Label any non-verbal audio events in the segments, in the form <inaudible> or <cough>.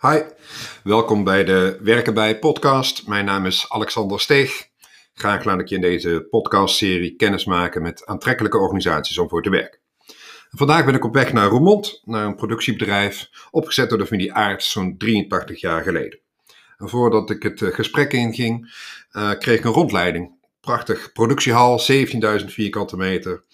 Hi, welkom bij de Werken bij podcast. Mijn naam is Alexander Steeg. Graag laat ik je in deze podcastserie kennis maken met aantrekkelijke organisaties om voor te werken. Vandaag ben ik op weg naar Roermond, naar een productiebedrijf, opgezet door de familie Aarts zo'n 83 jaar geleden. En voordat ik het eh, gesprek inging, uh, kreeg ik een rondleiding. Prachtig productiehal, 17.000 vierkante meter.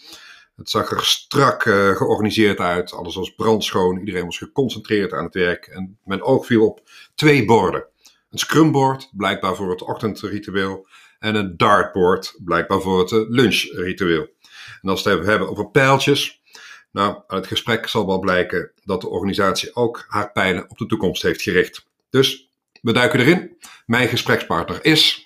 Het zag er strak uh, georganiseerd uit, alles was brandschoon, iedereen was geconcentreerd aan het werk en mijn oog viel op twee borden. Een scrumboard, blijkbaar voor het ochtendritueel, en een dartboard, blijkbaar voor het lunchritueel. En als we het hebben over pijltjes, nou, uit het gesprek zal wel blijken dat de organisatie ook haar pijlen op de toekomst heeft gericht. Dus we duiken erin. Mijn gesprekspartner is.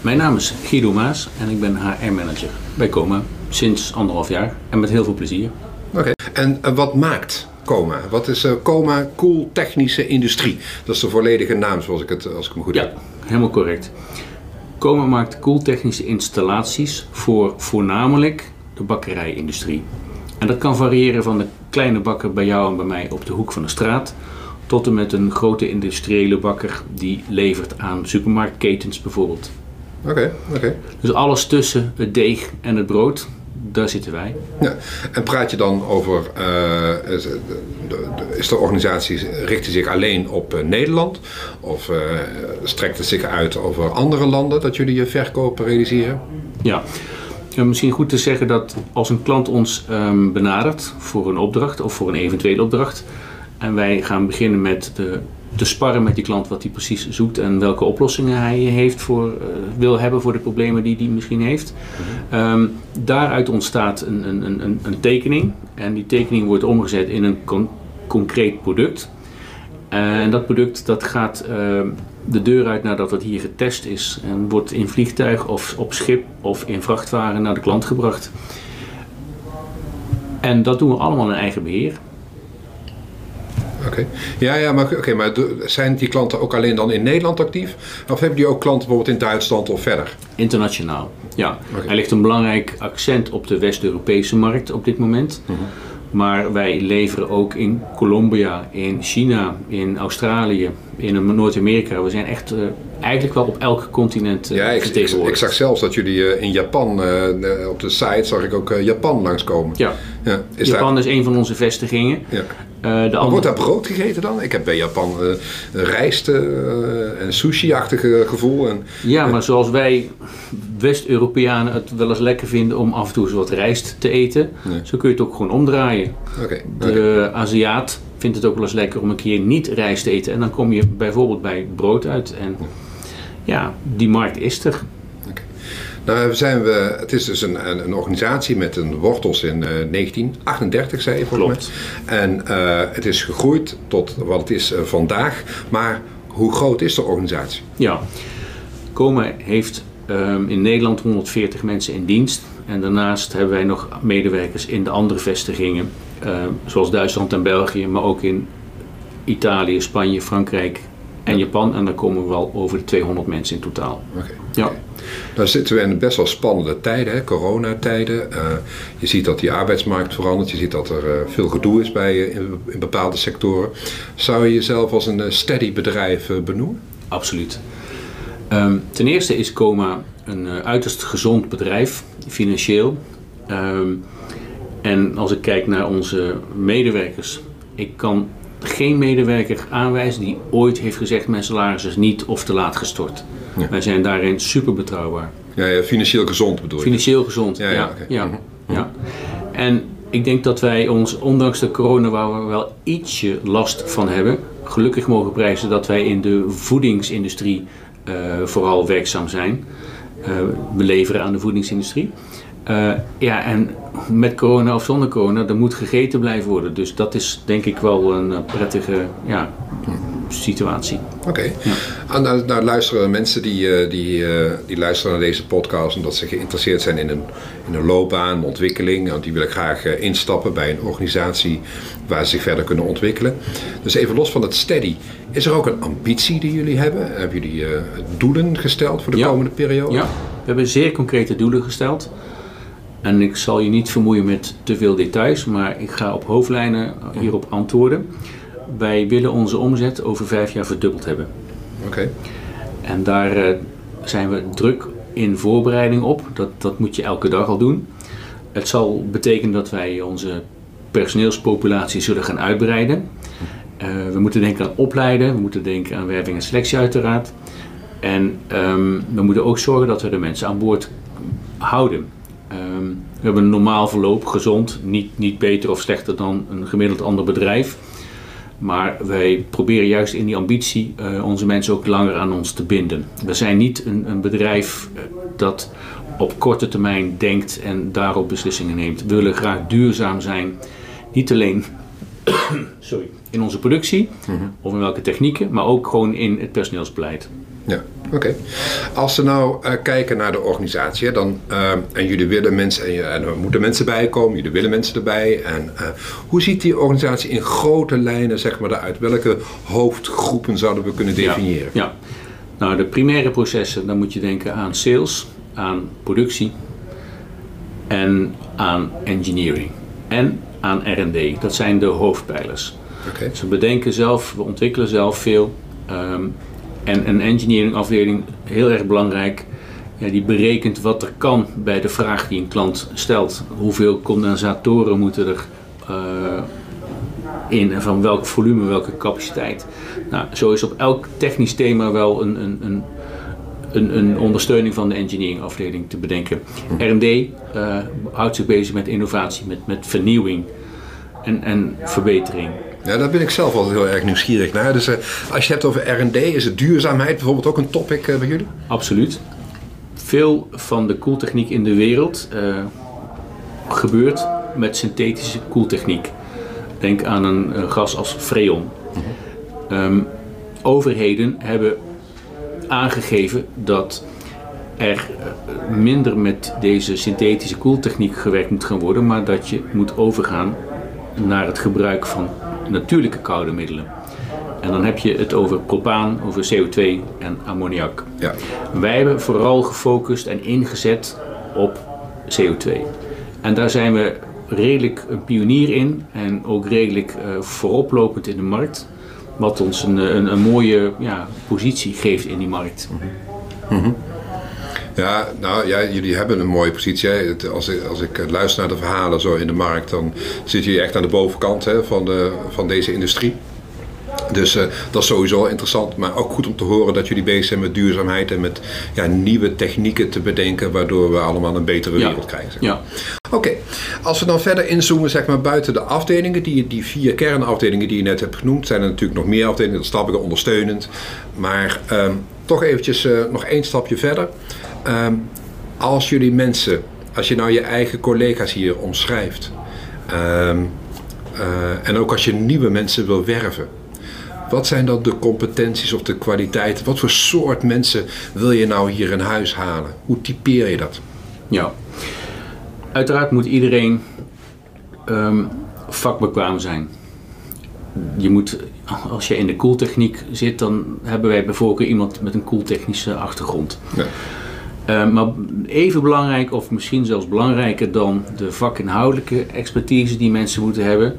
Mijn naam is Guido Maas en ik ben HR-manager bij Coma sinds anderhalf jaar en met heel veel plezier. Oké, en uh, wat maakt Coma? Wat is uh, Coma Cool Technische Industrie? Dat is de volledige naam zoals ik het als ik me goed ja, heb. helemaal correct. Coma maakt koeltechnische installaties voor voornamelijk de bakkerijindustrie. En dat kan variëren van de kleine bakker bij jou en bij mij op de hoek van de straat tot en met een grote industriële bakker die levert aan supermarktketens bijvoorbeeld. Oké, okay, oké. Okay. Dus alles tussen het deeg en het brood, daar zitten wij. Ja, en praat je dan over, uh, is, de, de, de organisatie, richt zich alleen op uh, Nederland? Of uh, strekt het zich uit over andere landen dat jullie je verkopen realiseren? Ja, misschien goed te zeggen dat als een klant ons um, benadert voor een opdracht of voor een eventuele opdracht, en wij gaan beginnen met de, te sparren met die klant wat hij precies zoekt en welke oplossingen hij heeft voor, uh, wil hebben voor de problemen die hij misschien heeft. Um, daaruit ontstaat een, een, een, een, tekening en die tekening wordt omgezet in een con concreet product. Uh, en dat product dat gaat uh, de deur uit nadat het hier getest is en wordt in vliegtuig of op schip of in vrachtwagen naar de klant gebracht. En dat doen we allemaal in eigen beheer. Oké, okay. ja, ja, maar, okay, maar zijn die klanten ook alleen dan in Nederland actief? Of hebben die ook klanten bijvoorbeeld in Duitsland of verder? Internationaal, ja. Okay. Er ligt een belangrijk accent op de West-Europese markt op dit moment. Mm -hmm. Maar wij leveren ook in Colombia, in China, in Australië, in Noord-Amerika. We zijn echt uh, eigenlijk wel op elk continent uh, ja, ik, ik, ik, zag zelfs dat jullie uh, in Japan, op de site zag ik ook Japan langskomen. Ja, ja is Japan daar... is een van onze vestigingen. Ja. De andere... Wordt daar brood gegeten dan? Ik heb bij Japan rijst en sushi-achtige gevoel. En, ja, maar zoals wij West-Europeanen het wel eens lekker vinden om af en toe eens wat rijst te eten, nee. zo kun je het ook gewoon omdraaien. Okay. De okay. Aziat vindt het ook wel eens lekker om een keer niet rijst te eten. En dan kom je bijvoorbeeld bij brood uit. En ja, die markt is er. Nou zijn we, het is dus een, een, een organisatie met een wortels in uh, 1938, zei je volgens mij. En uh, het is gegroeid tot wat het is uh, vandaag. Maar hoe groot is de organisatie? Ja, Coma heeft um, in Nederland 140 mensen in dienst. En daarnaast hebben wij nog medewerkers in de andere vestigingen. Uh, zoals Duitsland en België, maar ook in Italië, Spanje, Frankrijk en Japan. En daar komen we wel over de 200 mensen in totaal. Okay. Ja. Okay. Nou zitten we in best wel spannende tijden, hè? coronatijden. Uh, je ziet dat die arbeidsmarkt verandert. Je ziet dat er uh, veel gedoe is bij, in, in, bepaalde sectoren. Zou je jezelf als een steady bedrijf benoemen? Absoluut. Um, ten eerste is Coma een uiterst gezond bedrijf, financieel. Um, en als ik kijk naar onze medewerkers, ik kan geen medewerker aanwijzen die ooit heeft gezegd mijn salaris is niet of te laat gestort. Ja. Wij zijn daarin super betrouwbaar. Ja, ja, financieel gezond bedoel je? Financieel gezond, ja. ja, okay. ja, ja. En ik denk dat wij ons, ondanks de corona waar we wel ietsje last van hebben, gelukkig mogen prijzen dat wij in de voedingsindustrie uh, vooral werkzaam zijn. Uh, we leveren aan de voedingsindustrie. Uh, ja, en met corona of zonder corona, er moet gegeten blijven worden. Dus dat is denk ik wel een prettige ja, situatie. Oké. Okay. Ja. Nou, nou, luisteren mensen die, die, die luisteren naar deze podcast omdat ze geïnteresseerd zijn in een, in een loopbaan, ontwikkeling. Want die willen graag instappen bij een organisatie waar ze zich verder kunnen ontwikkelen. Dus even los van het steady. Is er ook een ambitie die jullie hebben? Hebben jullie doelen gesteld voor de ja. komende periode? Ja, we hebben zeer concrete doelen gesteld. En ik zal je niet vermoeien met te veel details, maar ik ga op hoofdlijnen hierop antwoorden. wij willen onze omzet over vijf jaar verdubbeld hebben. Oké. En daar eh, zijn we druk in voorbereiding op. Dat, dat moet je elke dag al doen. Het zal betekenen dat wij onze personeelspopulatie zullen gaan uitbreiden. Eh, we moeten denken aan opleiden, we moeten denken aan werving en selectie uiteraard. En ehm, we moeten ook zorgen dat we de mensen aan boord houden. Ehm, we hebben een normaal verloop, gezond, niet, niet beter of slechter dan een gemiddeld ander bedrijf. Maar wij proberen juist in die ambitie uh, onze mensen ook langer aan ons te binden. We zijn niet een, een bedrijf uh, dat op korte termijn denkt en daarop beslissingen neemt. We willen graag duurzaam zijn. Niet alleen <coughs> sorry, in onze productie mm -hmm. of in welke technieken, maar ook gewoon in het personeelsbeleid. Ja, oké. Okay. Als we nou uh, kijken naar de organisatie, dan, uh, en jullie willen mensen, en, en, er moeten mensen bijkomen, jullie willen mensen erbij. En uh, hoe ziet die organisatie in grote lijnen zeg maar, eruit? Welke hoofdgroepen zouden we kunnen definiëren? Ja, ja. nou de primaire processen, dan moet je denken aan sales, aan productie en aan engineering en aan R&D. Dat zijn de hoofdpijlers. Okay. Dus we bedenken zelf, we ontwikkelen zelf veel. Um, en een engineering afdeling, heel erg belangrijk, ja, die berekent wat er kan bij de vraag die een klant stelt. Hoeveel condensatoren moeten er uh, in en van welk volume, welke capaciteit. Nou, zo is op elk technisch thema wel een, een, een, een, een ondersteuning van de engineering afdeling te bedenken. R&D uh, houdt zich bezig met innovatie, met, met vernieuwing en, en verbetering. Ja, daar ben ik zelf altijd heel erg nieuwsgierig naar. Dus uh, als je het hebt over R&D, is het duurzaamheid bijvoorbeeld ook een topic uh, bij jullie? Absoluut. Veel van de koeltechniek in de wereld uh, gebeurt met synthetische koeltechniek. Denk aan een, gas als freon. Mm-hmm. um, overheden hebben aangegeven dat er minder met deze synthetische koeltechniek gewerkt moet gaan worden, maar dat je moet overgaan naar het gebruik van natuurlijke koude middelen. En dan heb je het over propaan, over CO2 en ammoniak. Ja. Wij hebben vooral gefocust en ingezet op CO2. En daar zijn we redelijk een pionier in en ook redelijk uh, vooroplopend in de markt. Wat ons een, een, een mooie ja, positie geeft in die markt. Mm-hmm. Mm-hmm. Ja, nou ja, jullie hebben een mooie positie. Hè. Als, ik, als ik luister naar de verhalen zo in de markt, dan zit je echt aan de bovenkant hè, van, de, van deze industrie. Dus uh, dat is sowieso interessant, maar ook goed om te horen dat jullie bezig zijn met duurzaamheid en met ja, nieuwe technieken te bedenken, waardoor we allemaal een betere wereld krijgen. Zeg maar. ja. Oké, okay. als we dan verder inzoomen zeg maar, buiten de afdelingen, die, die vier kernafdelingen die je net hebt genoemd, zijn er natuurlijk nog meer afdelingen, dat stap ik ondersteunend. Maar um, toch eventjes uh, nog één stapje verder. Um, als jullie mensen, als je nou je eigen collega's hier omschrijft, um, uh, en ook als je nieuwe mensen wil werven, wat zijn dan de competenties of de kwaliteiten? Wat voor soort mensen wil je nou hier in huis halen? Hoe typeer je dat? Ja, uiteraard moet iedereen um, vakbekwaam zijn. Je moet, als je in de koeltechniek zit, dan hebben wij bijvoorbeeld iemand met een koeltechnische achtergrond. Ja. Uh, maar even belangrijk, of misschien zelfs belangrijker dan de vakinhoudelijke expertise die mensen moeten hebben,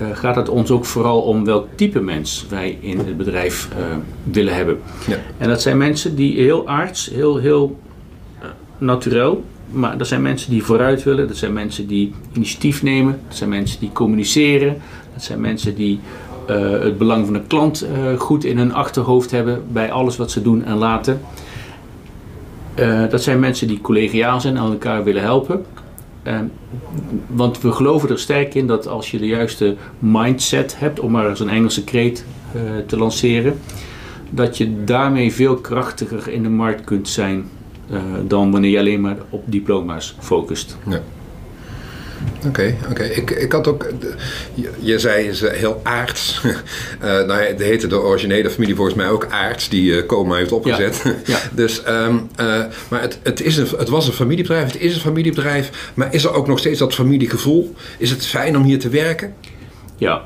uh, gaat het ons ook vooral om welk type mens wij in het bedrijf uh, willen hebben. Ja. En dat zijn mensen die heel aards, heel, heel natuurlijk, maar dat zijn mensen die vooruit willen, dat zijn mensen die initiatief nemen, dat zijn mensen die communiceren, dat zijn mensen die het belang van de klant goed in hun achterhoofd hebben bij alles wat ze doen en laten. Uh, dat zijn mensen die collegiaal zijn en elkaar willen helpen. Uh, want we geloven er sterk in dat als je de juiste mindset hebt, om maar eens een Engelse kreet uh, te lanceren, dat je daarmee veel krachtiger in de markt kunt zijn dan wanneer je alleen maar op diploma's focust. Ja. Oké, okay, oké. Okay. Ik, ik had ook. Je, je zei is heel aards. uh, <laughs> nou het heette de originele familie volgens mij ook aards, die uh, Coma heeft opgezet. Ja. ja. <laughs> dus, um, uh, maar het, het, is een, het was een familiebedrijf, het is een familiebedrijf. Maar is er ook nog steeds dat familiegevoel? Is het fijn om hier te werken? Ja,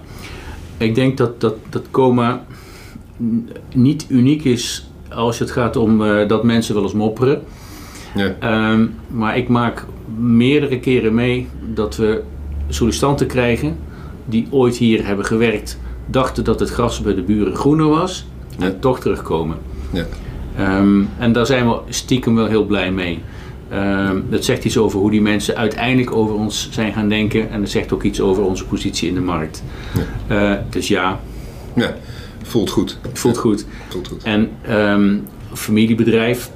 ik denk dat, dat, dat Coma niet uniek is als het gaat om dat mensen wel eens mopperen. Ja. Um, maar ik maak meerdere keren mee dat we sollicitanten krijgen die ooit hier hebben gewerkt dachten dat het gras bij de buren groener was en toch terugkomen. Ja. Ehm, en daar zijn we stiekem wel heel blij mee. Ehm, dat zegt iets over hoe die mensen uiteindelijk over ons zijn gaan denken. En dat zegt ook iets over onze positie in de markt. Eh, dus ja, ja, voelt goed. voelt goed. Voelt goed. En ehm, familiebedrijf.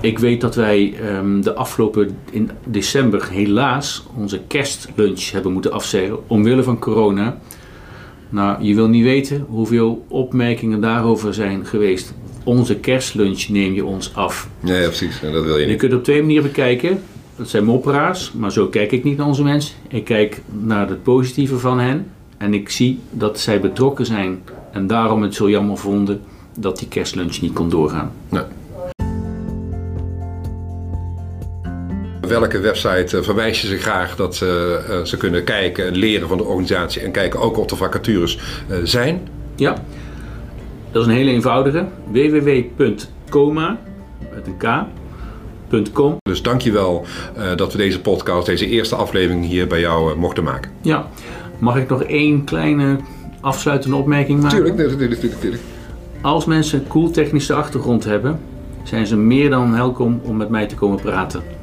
Ik weet dat wij ehm, de afgelopen in december helaas onze kerstlunch hebben moeten afzeggen omwille van corona. Nou, je wil niet weten hoeveel opmerkingen daarover zijn geweest. Onze kerstlunch neem je ons af. Ja, ja, precies. En dat wil je Je niet. kunt het op twee manieren bekijken. Dat zijn mopperaars, maar zo kijk ik niet naar onze mensen. Ik kijk naar het positieve van hen. En ik zie dat zij betrokken zijn en daarom het zo jammer vonden dat die kerstlunch niet kon doorgaan. Nee. Welke website eh, verwijs je ze graag dat ze, eh, ze kunnen kijken en leren van de organisatie en kijken ook of er vacatures eh, zijn? Ja, dat is een hele eenvoudige. www.coma met een k.com. Dus dankjewel uh, dat we deze podcast, deze eerste aflevering hier bij jou mochten maken. Ja, mag ik nog één kleine afsluitende opmerking maken? Tuurlijk, natuurlijk, natuurlijk, natuurlijk. Als mensen een cool technische achtergrond hebben, zijn ze meer dan welkom om met mij te komen praten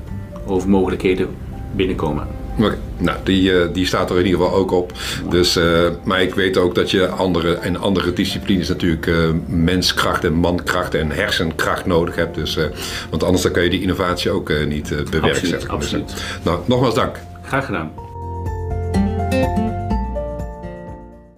over mogelijkheden binnenkomen. Okay. Nou, die, uh, die staat er in ieder geval ook op. Dus, uh, maar ik weet ook dat je andere, in andere disciplines natuurlijk uh, menskracht en mankracht en hersenkracht nodig hebt. Dus, want anders dan kan je die innovatie ook niet bewerkstelligen. Absoluut, absoluut. Dus, nou, nogmaals dank. Graag gedaan.